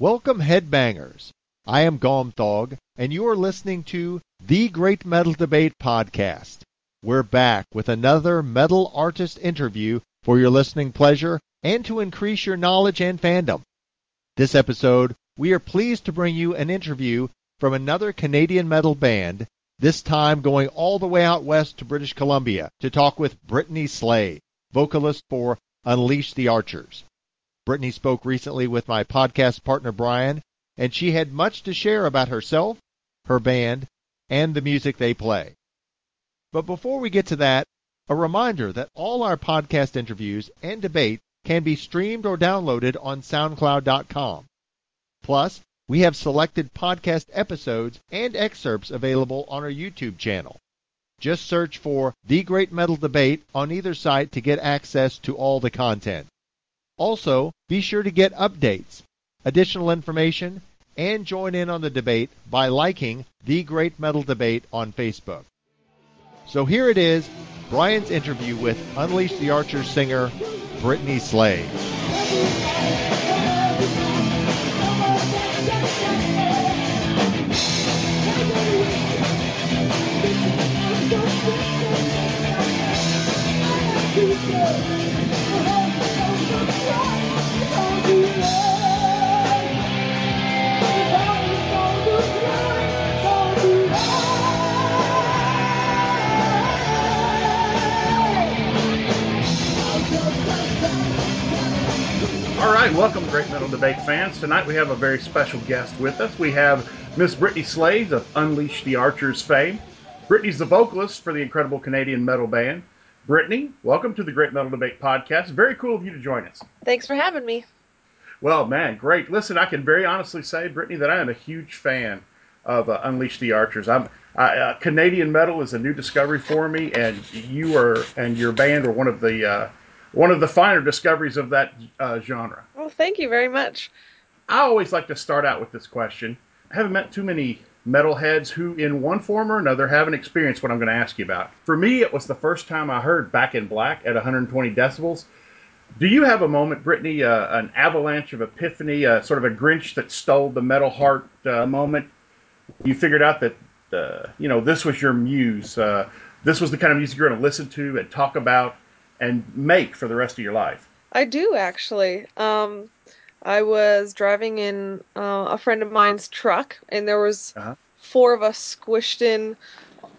Welcome, headbangers. I am Gomthog, and you are listening to the Great Metal Debate podcast. We're back with another metal artist interview for your listening pleasure and to increase your knowledge and fandom. This episode, we are pleased to bring you an interview from another Canadian metal band, this time going all the way out west to British Columbia to talk with Brittney Slayes, vocalist for Unleash the Archers. Brittney spoke recently with my podcast partner Brian, and she had much to share about herself, her band, and the music they play. But before we get to that, a reminder that all our podcast interviews and debate can be streamed or downloaded on SoundCloud.com. Plus, we have selected podcast episodes and excerpts available on our YouTube channel. Just search for The Great Metal Debate on either site to get access to all the content. Also, be sure to get updates, additional information, and join in on the debate by liking The Great Metal Debate on Facebook. So here it is Brian's interview with Unleash the Archer singer Brittney Slayes. All right, welcome, Great Metal Debate fans. Tonight we have a very special guest with us. We have Miss Brittney Slayes of Unleash the Archers fame. Brittney's the vocalist for the incredible Canadian metal band. Brittney, welcome to the Great Metal Debate podcast. Very cool of you to join us. Thanks for having me. Well, man, great. Listen, I can very honestly say, Brittney, that I am a huge fan of uh, Unleash the Archers. I'm I, uh, Canadian metal is a new discovery for me, and you are and your band are one of the uh, one of the finer discoveries of that uh, genre. Well, thank you very much. I always like to start out with this question. I haven't met too many metalheads who, in one form or another, haven't experienced what I'm going to ask you about. For me, it was the first time I heard Back in Black at 120 decibels. Do you have a moment, Brittney, uh, an avalanche of epiphany, uh, sort of a Grinch that stole the metal heart uh, moment? You figured out that, uh, you know, this was your muse. Uh, this was the kind of music you're going to listen to and talk about and make for the rest of your life. I do actually. Um, I was driving in uh, a friend of mine's truck, and there was uh-huh. four of us squished in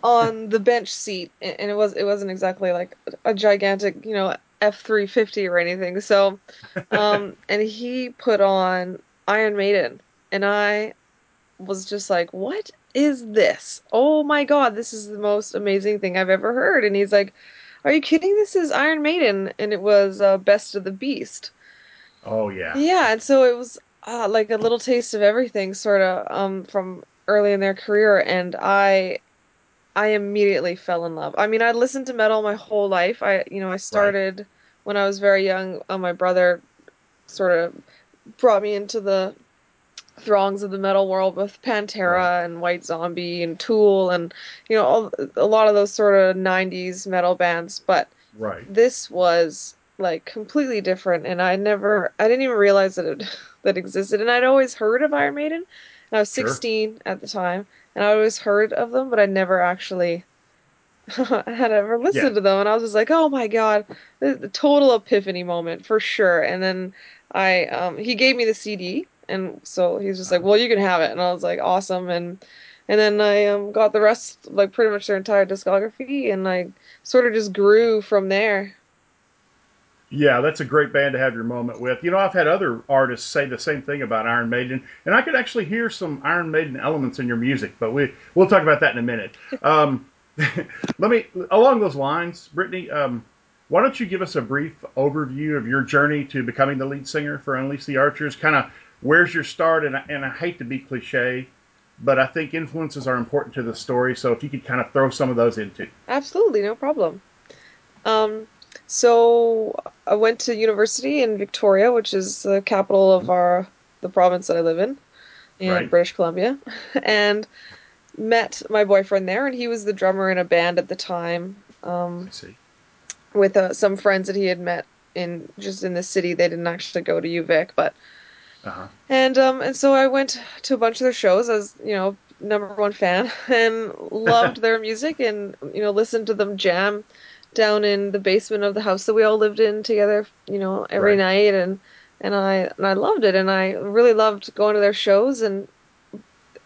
on the bench seat, and it was it wasn't exactly like a gigantic, you know, F three fifty or anything. So, um, and he put on Iron Maiden, and I was just like, "What is this? Oh my god, this is the most amazing thing I've ever heard!" And he's like are you kidding? This is Iron Maiden, and it was uh, Best of the Beast. Oh yeah. Yeah, and so it was uh, like a little taste of everything, sort of, um, from early in their career, and I, I immediately fell in love. I mean, I listened to metal my whole life. I, you know, I started right. when I was very young. Uh, my brother, sort of, brought me into the throngs of the metal world with Pantera and White Zombie and Tool and you know all, a lot of those sort of 90s metal bands but right this was like completely different and I never I didn't even realize that it that existed and I'd always heard of Iron Maiden I was 16 sure. at the time and I always heard of them but I never actually had ever listened yeah. to them and I was just like oh my god the total epiphany moment for sure and then I um he gave me the CD and so he's just like, "Well, you can have it," and I was like, "Awesome!" and and then I um, got the rest, like pretty much their entire discography, and I sort of just grew from there. Yeah, that's a great band to have your moment with. You know, I've had other artists say the same thing about Iron Maiden, and I could actually hear some Iron Maiden elements in your music, but we we'll talk about that in a minute. Um, let me along those lines, Brittney. Um, why don't you give us a brief overview of your journey to becoming the lead singer for Unleash the Archers? Kind of where's your start? And I, and I hate to be cliche, but I think influences are important to the story. So if you could kind of throw some of those into. Absolutely, no problem. Um, so I went to university in Victoria, which is the capital of our the province that I live in, in right. British Columbia, and met my boyfriend there, and he was the drummer in a band at the time. Um, I see. With uh, some friends that he had met in just in the city, they didn't actually go to UVic, but Uh-huh. And um and so I went to a bunch of their shows as you know number one fan and loved their music and you know listened to them jam down in the basement of the house that we all lived in together you know every Right. night and and I and I loved it and I really loved going to their shows and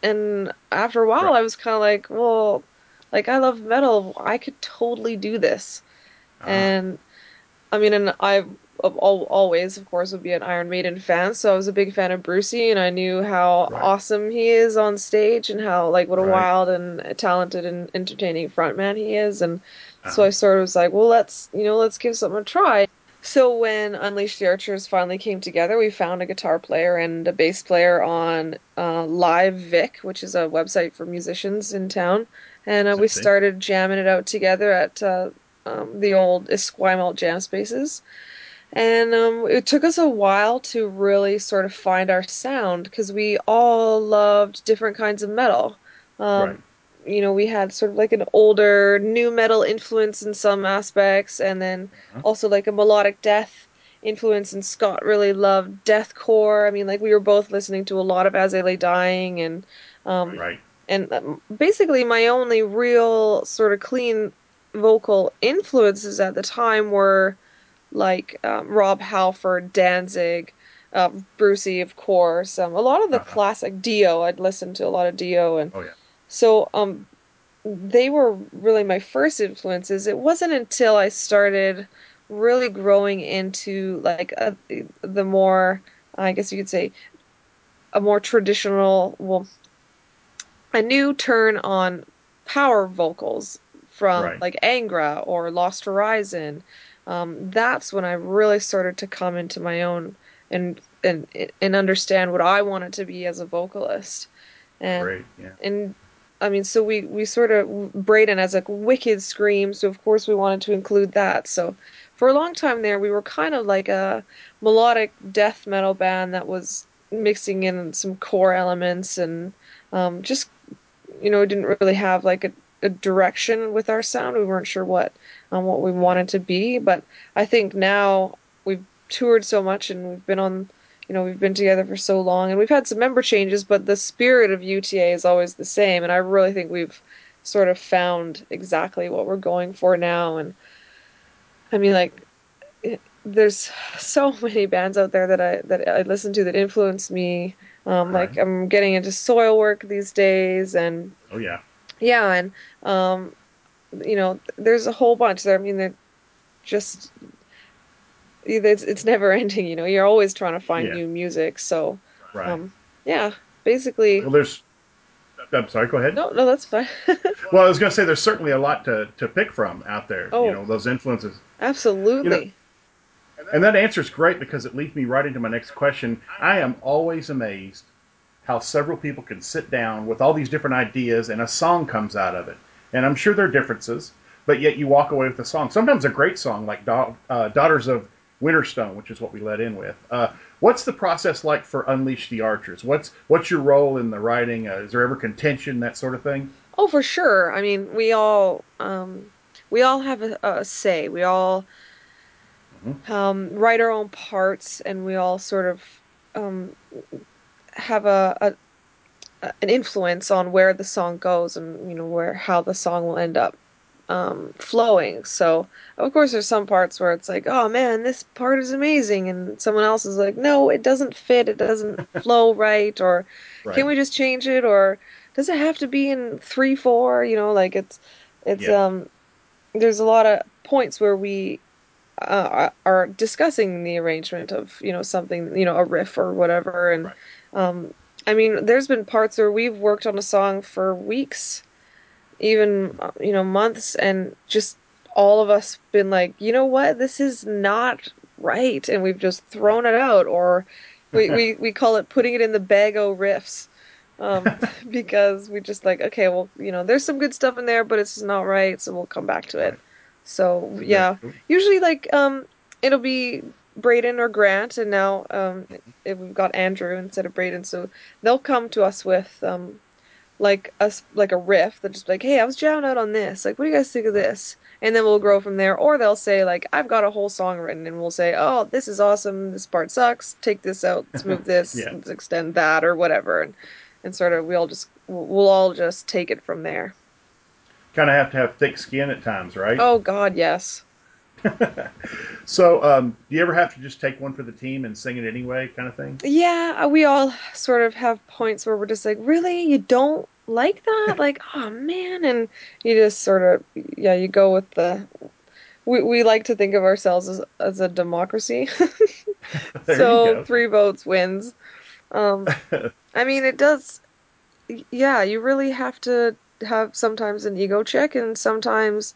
and after a while Right. I was kind of like well like I love metal I could totally do this Ah, and I mean, and I of al always, of course, would be an Iron Maiden fan, so I was a big fan of Brucey, and I knew how Right. awesome he is on stage, and how like what a Right. wild and talented and entertaining frontman he is, and so Uh-huh. I sort of was like, well, let's you know, let's give something a try. So when Unleash the Archers finally came together, we found a guitar player and a bass player on uh, Live Vic, which is a website for musicians in town, and uh, we started jamming it out together at uh, um, the old Esquimalt jam spaces. And um, it took us a while to really sort of find our sound because we all loved different kinds of metal. Um, Right. You know, we had sort of like an older new metal influence in some aspects, and then Uh-huh. also like a melodic death influence. And Scott really loved deathcore. I mean, like we were both listening to a lot of As They Lay Dying, and um, Right. and um, basically my only real sort of clean vocal influences at the time were like um, Rob Halford, Danzig, uh, Brucey, of course. Um, a lot of the Uh-huh. classic Dio. I'd listened to a lot of Dio, and Oh yeah. so um, they were really my first influences. It wasn't until I started really growing into like a, the more, I guess you could say, a more traditional, well, a new turn on power vocals from Right. like Angra or Lost Horizon. Um, that's when I really started to come into my own and and and understand what I wanted to be as a vocalist. And Great. Yeah. and I mean, so we we sort of Brayden has a wicked scream, so of course we wanted to include that. So for a long time there, we were kind of like a melodic death metal band that was mixing in some core elements and um, just you know didn't really have like a, a direction with our sound. We weren't sure what um, what we wanted to be, but I think now we've toured so much and we've been on you know we've been together for so long and we've had some member changes but the spirit of UTA is always the same and I really think we've sort of found exactly what we're going for now and I mean like it, there's so many bands out there that I that I listen to that influence me um, like Right. I'm getting into Soilwork these days and Oh yeah. yeah and um you know there's a whole bunch there I mean they're just it's it's never ending you know you're always trying to find Yeah. new music so Right. um, yeah, basically. well, there's. I'm sorry. Go ahead. No, no, that's fine. Well, I was going to say there's certainly a lot to, to pick from out there. Oh. You know those influences. Absolutely. And that answer is great because it leads me right into my next question. I am always amazed how several people can sit down with all these different ideas and a song comes out of it. And I'm sure there are differences, but yet you walk away with a song. Sometimes a great song like Da- uh, Daughters of Winterstone, which is what we let in with. Uh, what's the process like for Unleash the Archers? What's what's your role in the writing? Uh, is there ever contention, that sort of thing? Oh, for sure. I mean, we all um, we all have a, a say. We all Mhm. um, write our own parts, and we all sort of um, have a- an influence on where the song goes, and you know where how the song will end up um, flowing. So, of course, there's some parts where it's like, oh man, this part is amazing, and someone else is like, no, it doesn't fit, it doesn't flow right, or Right. can we just change it, or does it have to be in three four? You know, like it's it's Yeah. um there's a lot of points where we uh, are discussing the arrangement of you know something you know a riff or whatever and Right. um I mean there's been parts where we've worked on a song for weeks even uh, you know months and just all of us been like you know what? This is not right and we've just thrown it out or we we, we call it putting it in the bag o riffs um, because we just like okay well you know there's some good stuff in there but it's not right so we'll come back to it. So yeah. Usually like um it'll be Brayden or Grant and now um if we've got Andrew instead of Brayden so they'll come to us with um like a like a riff that just like, hey, I was jamming out on this. Like, what do you guys think of this? And then we'll grow from there. Or they'll say like, I've got a whole song written, and we'll say, oh, this is awesome. This part sucks. Take this out. Let's move this. yeah. Let's extend that or whatever. And and sort of we all just we'll all just take it from there. Kind of have to have thick skin at times, right? Oh God, yes. so, um, do you ever have to just take one for the team and sing it anyway, kind of thing? Yeah, we all sort of have points where we're just like, really, you don't like that? like, oh man, and you just sort of, yeah, you go with the. We we like to think of ourselves as as a democracy, so three votes wins. Um, I mean, it does. Yeah, you really have to have sometimes an ego check, and sometimes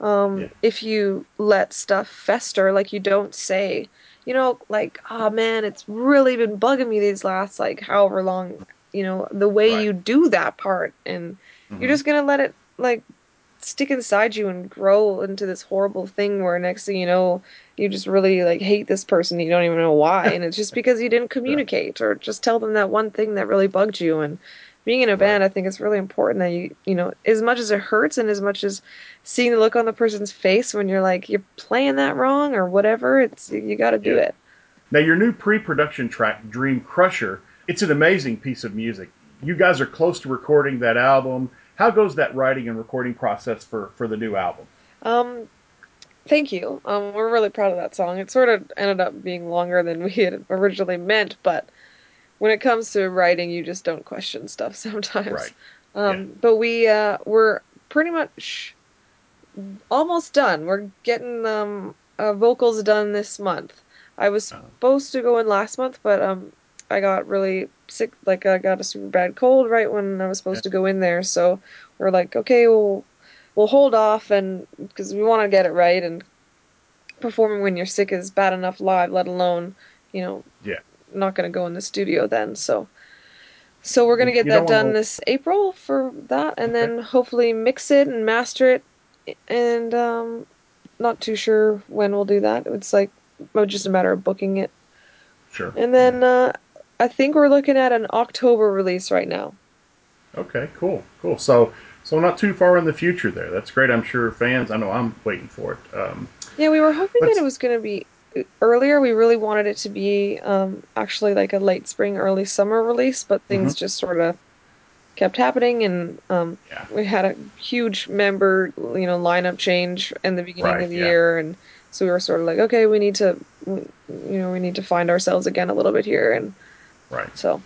um, yeah. if you let stuff fester, like you don't say, you know, like, oh man, it's really been bugging me these last, like, however long, you know, the way right. you do that part. And mm-hmm. you're just going to let it, like, stick inside you and grow into this horrible thing where next thing you know, you just really, like, hate this person. You don't even know why. and it's just because you didn't communicate or just tell them that one thing that really bugged you. And, being in a band, I think it's really important that you, you know, as much as it hurts and as much as seeing the look on the person's face when you're like, you're playing that wrong or whatever, it's, you got to do yeah. it. Now, your new pre production track, Dream Crusher, it's an amazing piece of music. You guys are close to recording that album. How goes that writing and recording process for, for the new album? Um, thank you. Um, we're really proud of that song. It sort of ended up being longer than we had originally meant, but when it comes to writing, you just don't question stuff sometimes. Right. Um, yeah. But we uh, we're pretty much almost done. We're getting um, uh, vocals done this month. I was oh. supposed to go in last month, but um, I got really sick. Like I got a super bad cold right when I was supposed yeah. to go in there. So we're like, okay, we'll we'll hold off and because we want to get it right and performing when you're sick is bad enough live, let alone you know yeah not going to go in the studio then. So, so we're going to get that done this April for that, and okay. then hopefully mix it and master it. And um, not too sure when we'll do that. It's like just a matter of booking it. Sure. And then uh, I think we're looking at an October release right now. Okay, cool, cool. So, so not too far in the future there. That's great. I'm sure fans. I know I'm waiting for it. Um, yeah, we were hoping that it was going to be earlier. We really wanted it to be um, actually like a late spring, early summer release, but things mm-hmm. just sort of kept happening, and um, yeah. we had a huge member, you know, lineup change in the beginning right, of the yeah. year, and so we were sort of like, okay, we need to, you know, we need to find ourselves again a little bit here, and right. So,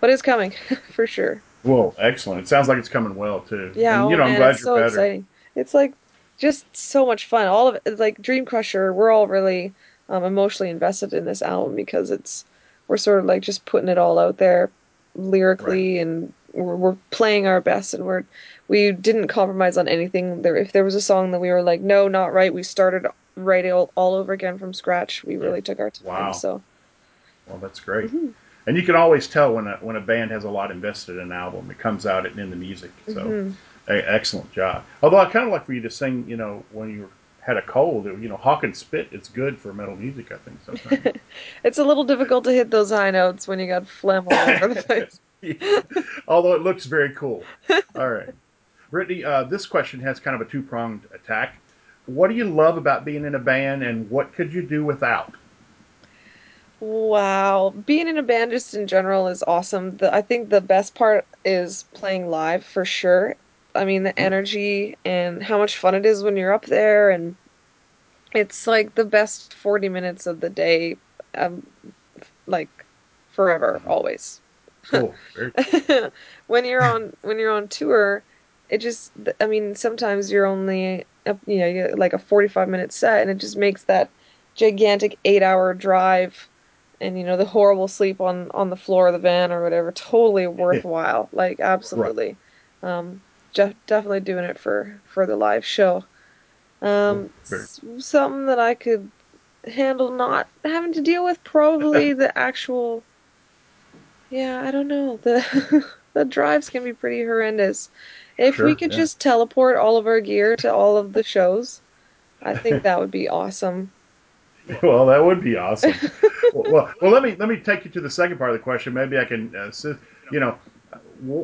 but it's coming for sure. Well, excellent. It sounds like it's coming well too. Yeah, and, you oh, know, man, I'm glad it's you're so better. exciting. It's like just so much fun. All of it, like Dream Crusher, we're all really um, emotionally invested in this album because it's we're sort of like just putting it all out there lyrically right. and we're, we're playing our best and we're we didn't compromise on anything there if there was a song that we were like no not right we started writing all, all over again from scratch we really took our time wow. so well that's great mm-hmm. and you can always tell when a when a band has a lot invested in an album it comes out in the music so mm-hmm. a, excellent job although i kind of like for you to sing you know when you were had a cold, you know, hawk and spit, it's good for metal music, I think, sometimes. it's a little difficult to hit those high notes when you got phlegm all over the place. yeah. Although it looks very cool. All right. Brittney, uh, this question has kind of a two pronged attack. What do you love about being in a band, and what could you do without? Wow, being in a band just in general is awesome. The, I think the best part is playing live for sure, I mean, the energy and how much fun it is when you're up there, and it's like the best 40 minutes of the day, um, like forever, always. Cool. when you're on when you're on tour, it just I mean sometimes you're only you know like a 45 minute set, and it just makes that gigantic eight hour drive and you know the horrible sleep on on the floor of the van or whatever totally worthwhile like absolutely right. um definitely doing it for for the live show. Um, something that I could handle not having to deal with probably the actual. Yeah, I don't know the the drives can be pretty horrendous. If sure, we could yeah. just teleport all of our gear to all of the shows, I think that would be awesome. Well, that would be awesome. well, well, let me let me take you to the second part of the question. Maybe I can, uh, you know,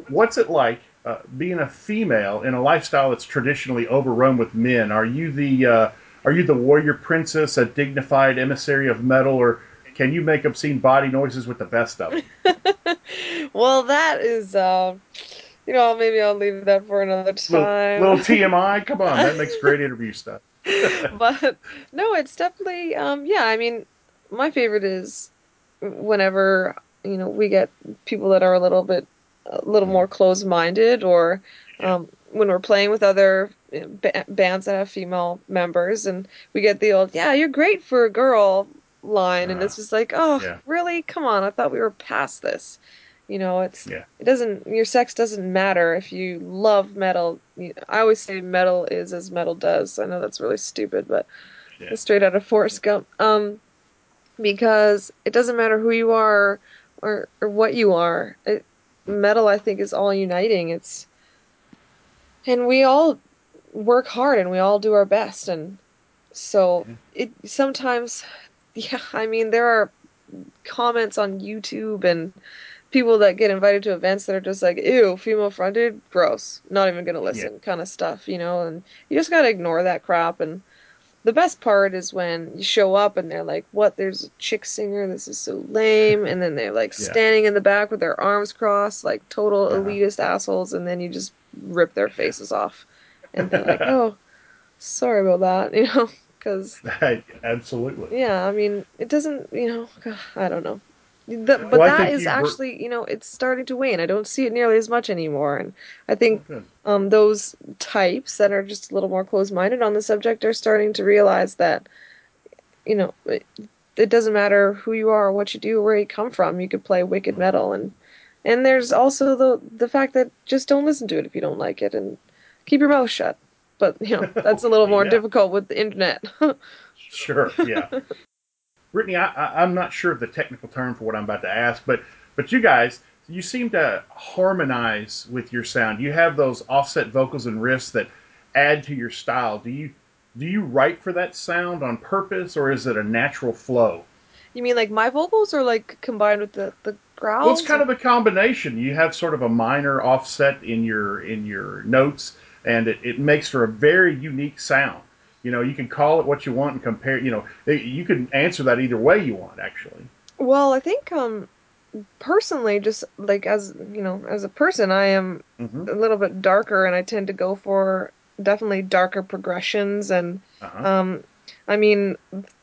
what's it like uh, being a female in a lifestyle that's traditionally overrun with men, are you the uh, are you the warrior princess, a dignified emissary of metal, or can you make obscene body noises with the best of them? well, that is, uh, you know, maybe I'll leave that for another time. Little, little TMI. Come on, that makes great interview stuff. but no, it's definitely, um, yeah. I mean, my favorite is whenever you know we get people that are a little bit a little more close minded or um, when we're playing with other ba- bands that have female members and we get the old yeah you're great for a girl line uh, and it's just like oh yeah. really? Come on i thought we were past this. You know it's yeah. it doesn't your sex doesn't matter if you love metal. I always say metal is as metal does. I know that's really stupid but yeah. straight out of forrest gump. Um because it doesn't matter who you are or, or what you are it, metal i think is all uniting. It's and we all work hard and we all do our best. And so it sometimes yeah i mean there are comments on youtube and people that get invited to events that are just like ew female fronted? Gross. Not even gonna listen yeah. kind of stuff you know and you just gotta ignore that crap and the best part is when you show up and they're like, "What? There's a chick singer. This is so lame." And then they're like yeah. standing in the back with their arms crossed, like total uh-huh. elitist assholes. And then you just rip their faces off, and they're like, "Oh, sorry about that," you know, because absolutely. Yeah, I mean, it doesn't, you know, I don't know. The, but well, that is actually, were... you know, it's starting to wane. I don't see it nearly as much anymore, and I think oh, um, those types that are just a little more closed-minded on the subject are starting to realize that, you know, it, it doesn't matter who you are, or what you do, or where you come from. You could play wicked metal, and and there's also the the fact that just don't listen to it if you don't like it, and keep your mouth shut. But you know that's a little more yeah. difficult with the internet. sure. Yeah. Brittney, I, am not sure of the technical term for what I'm about to ask, but but you guys, you seem to harmonize with your sound. You have those offset vocals and riffs that add to your style. Do you do you write for that sound on purpose, or is it a natural flow? You mean like my vocals, or like combined with the the growls? Well, it's kind of a combination. You have sort of a minor offset in your in your notes, and it, it makes for a very unique sound. You know, you can call it what you want and compare. You know, you can answer that either way you want, actually. Well, I think um, personally, just like as you know, as a person, I am mm-hmm. a little bit darker, and I tend to go for definitely darker progressions. And uh-huh. um, I mean,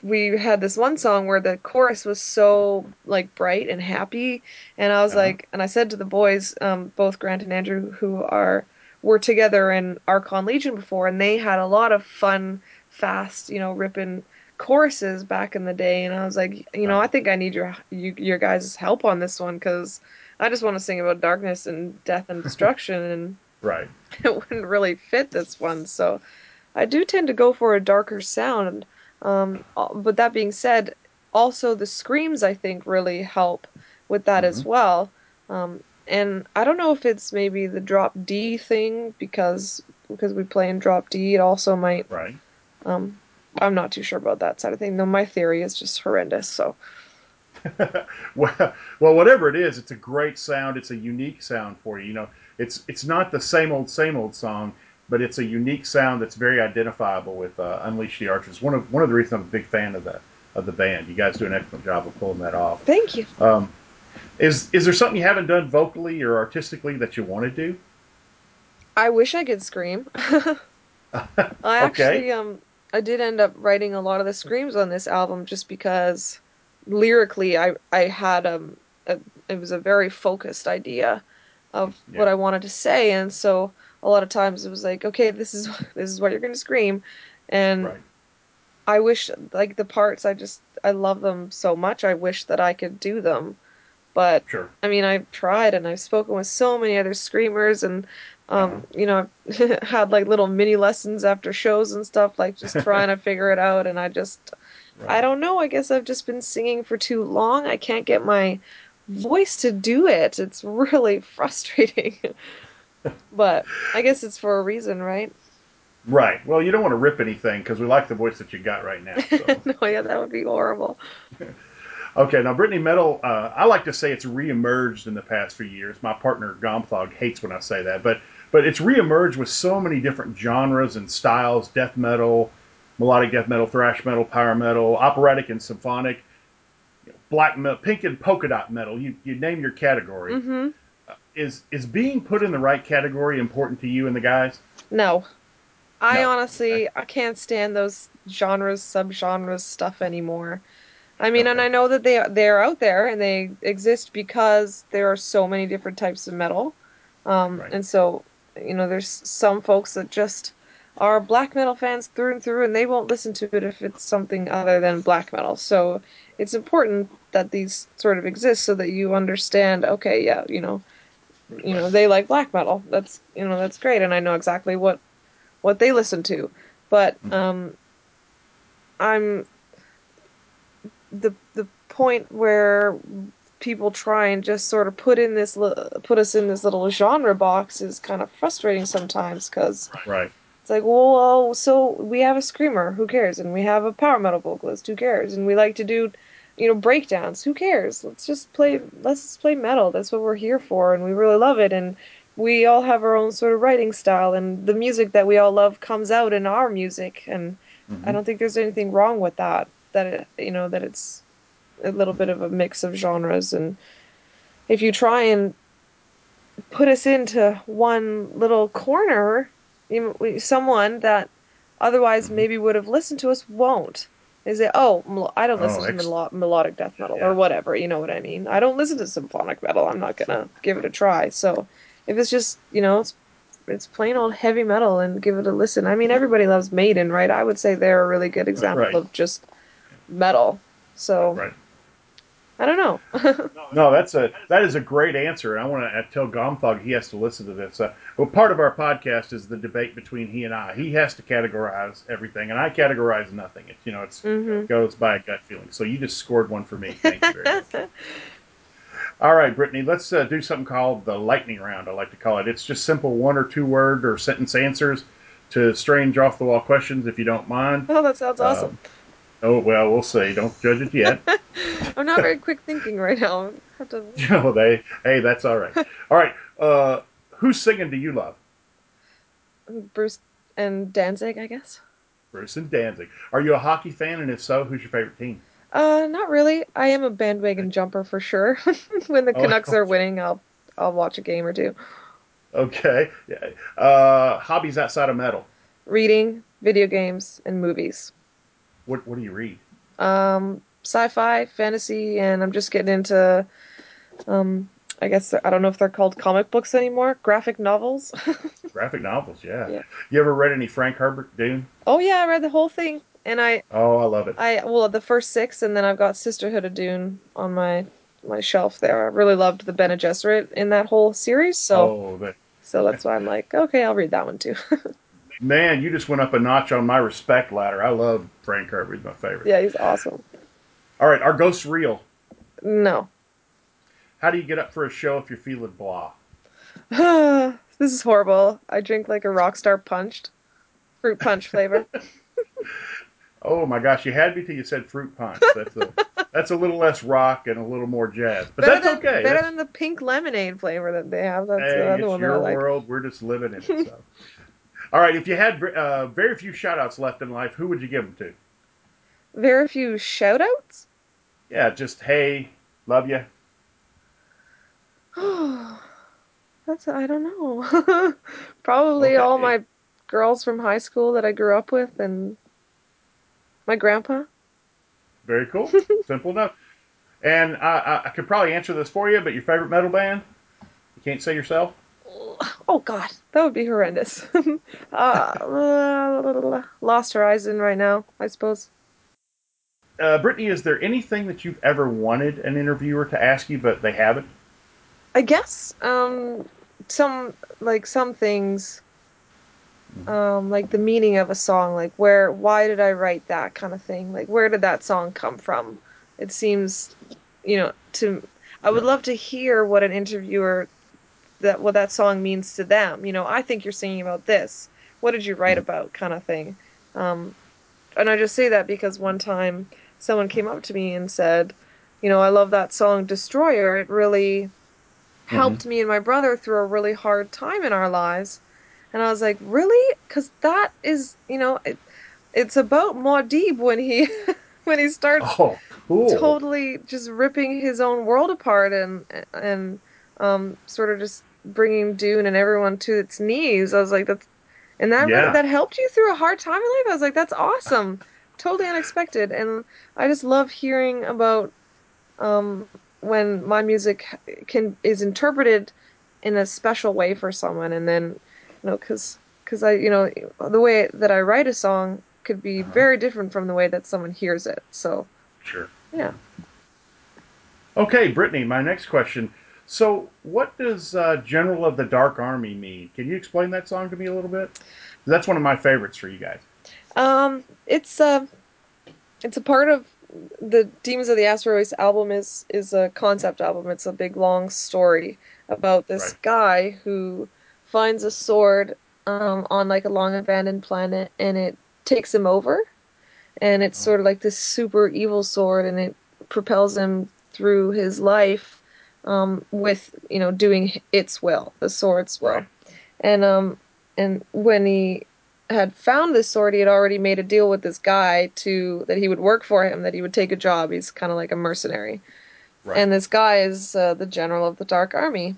we had this one song where the chorus was so like bright and happy, and I was uh-huh. like, and I said to the boys, um, both Grant and Andrew, who are were together in Archon Legion before, and they had a lot of fun, fast, you know, ripping choruses back in the day. And I was like, you know, I think I need your you, your guys' help on this one because I just want to sing about darkness and death and destruction, and right, it wouldn't really fit this one. So I do tend to go for a darker sound. Um, but that being said, also the screams I think really help with that mm-hmm. as well. Um, and I don't know if it's maybe the drop D thing because because we play in drop D. It also might. Right. Um, I'm not too sure about that side of thing. Though my theory is just horrendous. So. well, well, whatever it is, it's a great sound. It's a unique sound for you. You know, it's it's not the same old same old song, but it's a unique sound that's very identifiable with uh, Unleash the Archers. One of one of the reasons I'm a big fan of the of the band. You guys do an excellent job of pulling that off. Thank you. Um, is is there something you haven't done vocally or artistically that you want to do? I wish I could scream. I actually um I did end up writing a lot of the screams on this album just because lyrically I I had um a, it was a very focused idea of yeah. what I wanted to say and so a lot of times it was like okay this is this is what you're going to scream and right. I wish like the parts I just I love them so much I wish that I could do them but sure. I mean, I've tried and I've spoken with so many other screamers and um, uh-huh. you know, had like little mini lessons after shows and stuff, like just trying to figure it out. And I just, right. I don't know. I guess I've just been singing for too long. I can't get my voice to do it. It's really frustrating. but I guess it's for a reason, right? Right. Well, you don't want to rip anything because we like the voice that you got right now. So. no, yeah, that would be horrible. Okay, now Brittney Metal, uh, I like to say it's reemerged in the past few years. My partner Gomthog hates when I say that, but but it's reemerged with so many different genres and styles: death metal, melodic death metal, thrash metal, power metal, operatic and symphonic, black metal, pink and polka dot metal. You you name your category. Mm-hmm. Uh, is is being put in the right category important to you and the guys? No. I No. honestly I can't stand those genres, subgenres stuff anymore. I mean, and I know that they they're out there and they exist because there are so many different types of metal. Um, Right. and so, you know, there's some folks that just are black metal fans through and through and they won't listen to it if it's something other than black metal. So, it's important that these sort of exist so that you understand, okay, yeah, you know, you know, they like black metal. That's, you know, that's great and I know exactly what what they listen to. But Mhm. um I'm the the point where people try and just sort of put in this li- put us in this little genre box is kind of frustrating sometimes because Right. it's like well, well so we have a screamer who cares? And we have a power metal vocalist who cares? And we like to do you know breakdowns who cares? Let's just play let's just play metal. That's what we're here for and we really love it. And we all have our own sort of writing style and the music that we all love comes out in our music. And I Mhm. don't think there's anything wrong with that. That it, you know, that it's a little bit of a mix of genres, and if you try and put us into one little corner, you, someone that otherwise Mhm. maybe would have listened to us won't. Is it? Oh, I don't Oh, listen to melo- melodic death metal Yeah. or whatever. You know what I mean? I don't listen to symphonic metal. I'm not gonna give it a try. So, if it's just you know, it's it's plain old heavy metal and give it a listen. I mean, everybody loves Maiden, right? I would say they're a really good example Right. of just metal. So Right. I don't know. No, that's a that is a great answer, and I want to tell Gomthog he has to listen to this. Uh, well, part of our podcast is the debate between he and I. He has to categorize everything, and I categorize nothing. It's you know, it's hmm goes by a gut feeling. So you just scored one for me. Thank you very much. All right, Brittney, let's uh, do something called the lightning round. I like to call it. It's just simple one or two word or sentence answers to strange off the wall questions, if you don't mind. oh, that sounds awesome. Um, oh well, we'll see. Don't judge it yet. I'm not very quick thinking right now. I have to. oh, they. Hey, that's all right. All right. Uh, who's singing? Do you love? Bruce and Danzig, I guess. Bruce and Danzig. Are you a hockey fan? And if so, who's your favorite team? Uh, not really. I am a bandwagon jumper for sure. when the Oh, Canucks are winning, I'll I'll watch a game or two. Okay. Yeah. Uh, hobbies outside of metal. Reading, video games, and movies. What What do you read? Um, sci-fi, fantasy, and I'm just getting into um. I guess I don't know if they're called comic books anymore. Graphic novels. Graphic novels. Yeah. Yeah. You ever read any Frank Herbert Dune? oh yeah, I read the whole thing, and I Oh, I love it. I well the first six, and then I've got Sisterhood of Dune on my my shelf there. I really loved the Bene Gesserit in that whole series, so oh, but so that's why I'm like, okay, I'll read that one too. man, you just went up a notch on my respect ladder. I love Frank Herbert. He's my favorite. yeah, he's awesome. All right. Are ghosts real? No, How do you get up for a show if you're feeling blah? this is horrible. I drink like a rock star punched, fruit punch flavor. Oh my gosh, you had me till you said fruit punch. That's a that's a little less rock and a little more jazz, but better that's than, okay. Better That's- than the pink lemonade flavor that they have. That's hey, the other it's one that I your like. world. We're just living in it. So, all right. If you had uh, very few shout outs left in life, who would you give them to? Very few shout outs. Yeah, just hey, love you. That's I don't know. Probably Okay. all my girls from high school that I grew up with and my grandpa. Very cool. Simple enough. And I, I, I could probably answer this for you, but your favorite metal band? You can't say yourself. Oh God, that would be horrendous. uh, Lost Horizon right now, I suppose. Uh, Brittney, is there anything that you've ever wanted an interviewer to ask you, but they haven't? I guess um, some like some things, um, like the meaning of a song, like where, why did I write that kind of thing? Like where did that song come from? It seems, you know, to I would love to hear what an interviewer that what that song means to them. You know, I think you're singing about this. What did you write Mhm. about? Kind of thing. Um, and I just say that because one time someone came up to me and said, you know, I love that song Destroyer. It really helped mm-hmm. me and my brother through a really hard time in our lives. And I was like, really? Because that is, you know, it, it's about Muad'Dib when he when he starts oh, cool. totally just ripping his own world apart and and um, sort of just bringing Dune and everyone to its knees. I was like, that's and that yeah. that helped you through a hard time in life. I was like, that's awesome, totally unexpected, and I just love hearing about um, when my music can is interpreted in a special way for someone, and then you know, because because I you know the way that I write a song could be uh-huh. very different from the way that someone hears it. So sure, yeah. Okay, Brittney, my next question. So, what does uh, General of the Dark Army mean? Can you explain that song to me a little bit? That's one of my favorites for you guys. Um, it's uh, it's a part of the Demons of the AstroWaste album is is a concept album. It's a big long story about this right. guy who finds a sword um, on like a long abandoned planet, and it takes him over, and it's oh. sort of like this super evil sword, and it propels him through his life um, with you know doing its will, the sword's will, right. and um and when he had found this sword, he had already made a deal with this guy to that he would work for him, that he would take a job. He's kind of like a mercenary, right. and this guy is uh, the general of the Dark Army,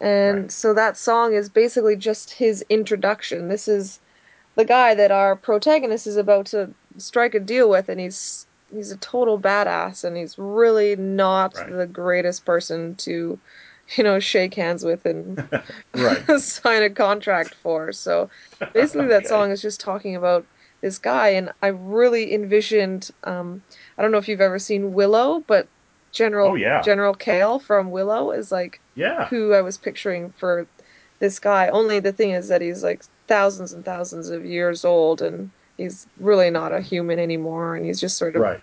and right. so that song is basically just his introduction. This is the guy that our protagonist is about to strike a deal with, and he's he's a total badass, and he's really not right. the greatest person to, you know, shake hands with and sign a contract for. So basically, that song is just talking about this guy, and I really envisioned. Um, I don't know if you've ever seen Willow, but General oh, yeah. General Kael from Willow is like yeah. who I was picturing for this guy. Only the thing is that he's like thousands and thousands of years old and he's really not a human anymore and he's just sort of right.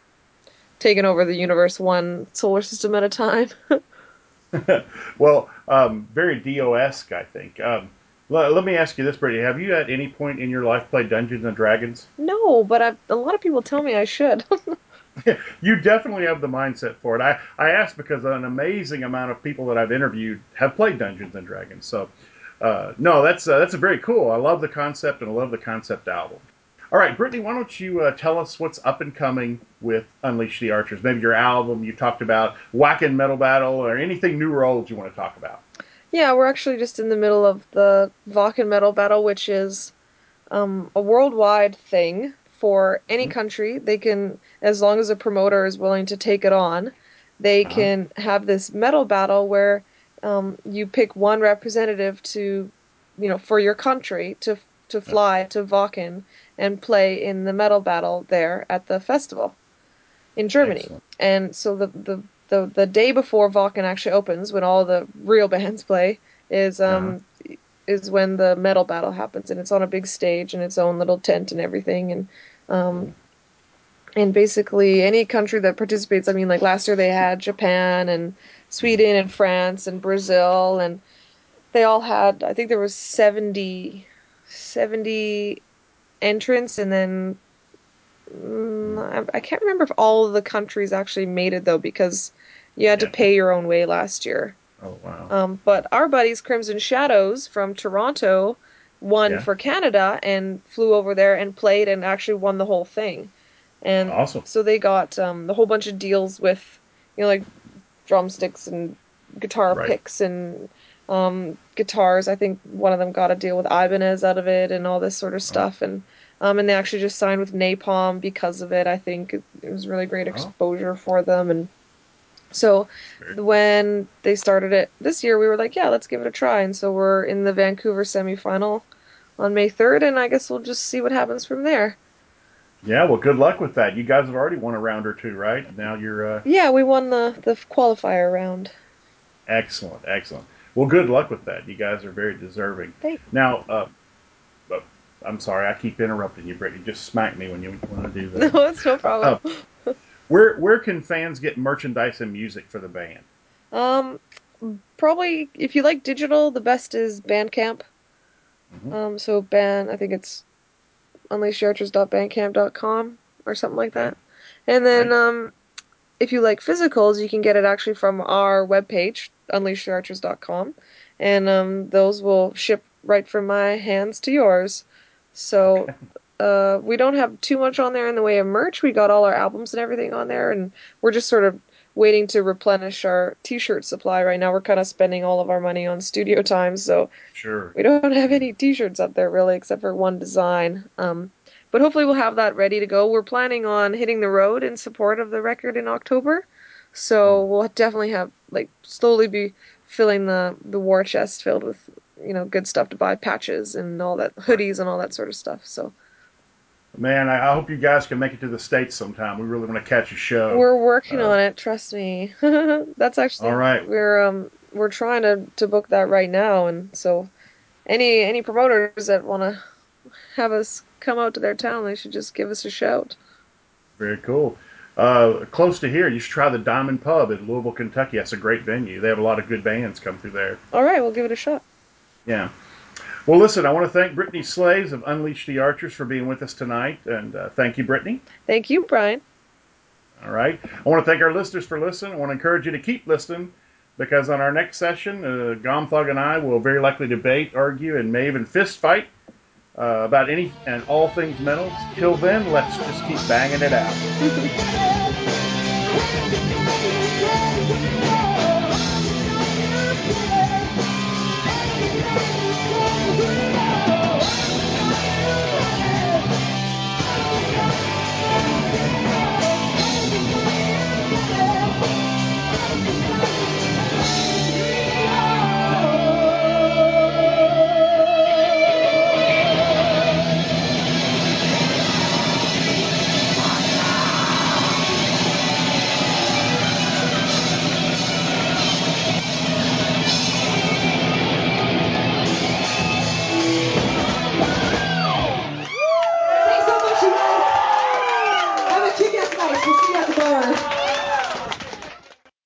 taken over the universe one solar system at a time. well, um, very DOS, I think. Um, let, let, me ask you this, Brittney. Have you at any point in your life played Dungeons and Dragons? No, but I've, a lot of people tell me I should. you definitely have the mindset for it. I, I asked because an amazing amount of people that I've interviewed have played Dungeons and Dragons. So uh, no, that's uh, that's very cool. I love the concept and I love the concept album. All right, Brittney, why don't you uh, tell us what's up and coming with Unleash the Archers? Maybe your album you talked about, Wacken Metal Battle, or anything new or old you want to talk about. Yeah, we're actually just in the middle of the Wacken Metal Battle, which is um, a worldwide thing for any mm-hmm. country. They can, as long as a promoter is willing to take it on, they uh-huh. can have this metal battle where um, you pick one representative to, you know, for your country to to fly to Wacken and play in the metal battle there at the festival in Germany. Excellent. And so the, the the the day before Wacken actually opens, when all the real bands play, is um uh-huh. is when the metal battle happens, and it's on a big stage and its own little tent and everything, and um. And basically, any country that participates, I mean, like last year they had Japan and Sweden and France and Brazil and they all had I think there was 70 70 entrants and then mm, I, I, can't remember if all the countries actually made it though because you had yeah. to pay your own way last year. Oh wow. Um, but our buddies Crimson Shadows from Toronto won yeah. for Canada and flew over there and played and actually won the whole thing. And awesome. so they got um, the whole bunch of deals with you know like drumsticks and guitar right. picks and um, guitars. I think one of them got a deal with Ibanez out of it and all this sort of oh. stuff. And um, and they actually just signed with Napalm because of it. I think it, it was really great oh. exposure for them. And so when they started it this year, we were like, yeah, let's give it a try. And so we're in the Vancouver semifinal on May 3rd, and I guess we'll just see what happens from there. Yeah, well, good luck with that. You guys have already won a round or two, right? Now you're. Uh... Yeah, we won the the qualifier round. Excellent, excellent. Well, good luck with that. You guys are very deserving. Thanks. Now, uh, uh, I'm sorry, I keep interrupting you, Brittney. Just smack me when you want to do that. No, it's no problem. Uh, where where can fans get merchandise and music for the band? Um, probably if you like digital, the best is Bandcamp. Mm-hmm. Um, so band, I think it's unleashthearchers.bandcamp.com or something like that. And then right. um, if you like physicals, you can get it actually from our webpage, unleashthearchers.com, and um, those will ship right from my hands to yours. So uh, we don't have too much on there in the way of merch. We got all our albums and everything on there, and we're just sort of waiting to replenish our t-shirt supply right now. We're kind of spending all of our money on studio time, so sure we don't have any t-shirts up there really, except for one design. Um, but hopefully we'll have that ready to go. We're planning on hitting the road in support of the record in October, so hmm. we'll definitely have like slowly be filling the the war chest filled with you know good stuff to buy, patches and all that, hoodies and all that sort of stuff. So Man, I, hope you guys can make it to the states sometime. We really want to catch a show. We're working uh, on it. Trust me. That's actually all right. We're um we're trying to to book that right now, and so any any promoters that want to have us come out to their town, they should just give us a shout. Very cool. Uh, close to here, you should try the Diamond Pub in Louisville, Kentucky. That's a great venue. They have a lot of good bands come through there. All right, we'll give it a shot. Yeah. Well, listen, I want to thank Brittney Slayes of Unleash the Archers for being with us tonight. And uh, thank you, Brittany. Thank you, Brian. All right. I want to thank our listeners for listening. I want to encourage you to keep listening because on our next session, uh, Gomthog and I will very likely debate, argue, and may even fist fight uh, about any and all things metal. Till then, let's just keep banging it out.